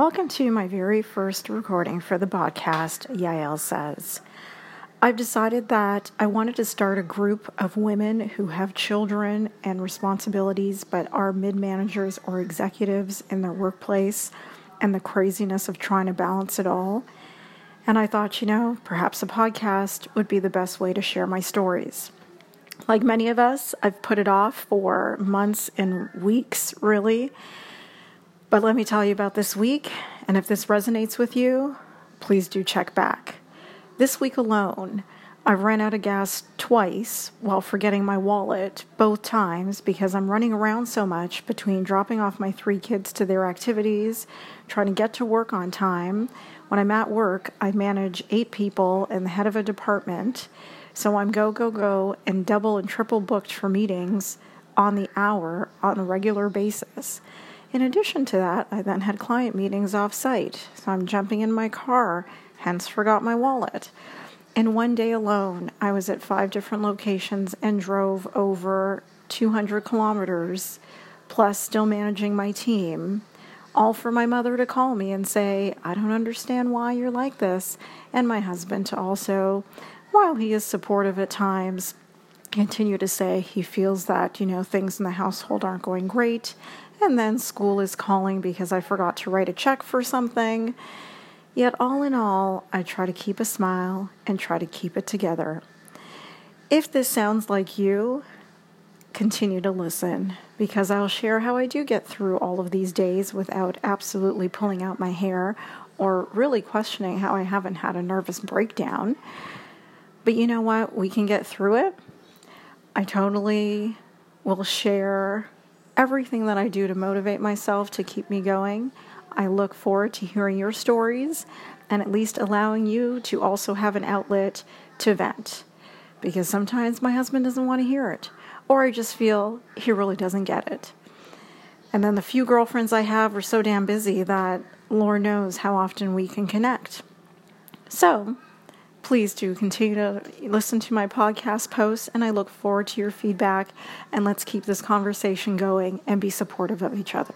Welcome to my very first recording for the podcast, Yael Says. I've decided that I wanted to start a group of women who have children and responsibilities but are mid managers or executives in their workplace and the craziness of trying to balance it all. And I thought, you know, perhaps a podcast would be the best way to share my stories. Like many of us, I've put it off for months and weeks, really. But let me tell you about this week, and if this resonates with you, please do check back. This week alone, I ran out of gas twice while forgetting my wallet both times because I'm running around so much between dropping off my three kids to their activities, trying to get to work on time. When I'm at work, I manage eight people and the head of a department, so I'm go, go, go, and double and triple booked for meetings on the hour on a regular basis. In addition to that, I then had client meetings off site, so I'm jumping in my car, hence forgot my wallet. In one day alone, I was at five different locations and drove over 200 kilometers, plus still managing my team, all for my mother to call me and say, I don't understand why you're like this, and my husband to also, while he is supportive at times, continue to say he feels that, you know, things in the household aren't going great and then school is calling because I forgot to write a check for something. Yet, all in all, I try to keep a smile and try to keep it together. If this sounds like you, continue to listen because I'll share how I do get through all of these days without absolutely pulling out my hair or really questioning how I haven't had a nervous breakdown. But you know what? We can get through it. I totally will share everything that I do to motivate myself to keep me going. I look forward to hearing your stories and at least allowing you to also have an outlet to vent. Because sometimes my husband doesn't want to hear it, or I just feel he really doesn't get it. And then the few girlfriends I have are so damn busy that Lord knows how often we can connect. So, please do continue to listen to my podcast posts, and I look forward to your feedback. And let's keep this conversation going and be supportive of each other.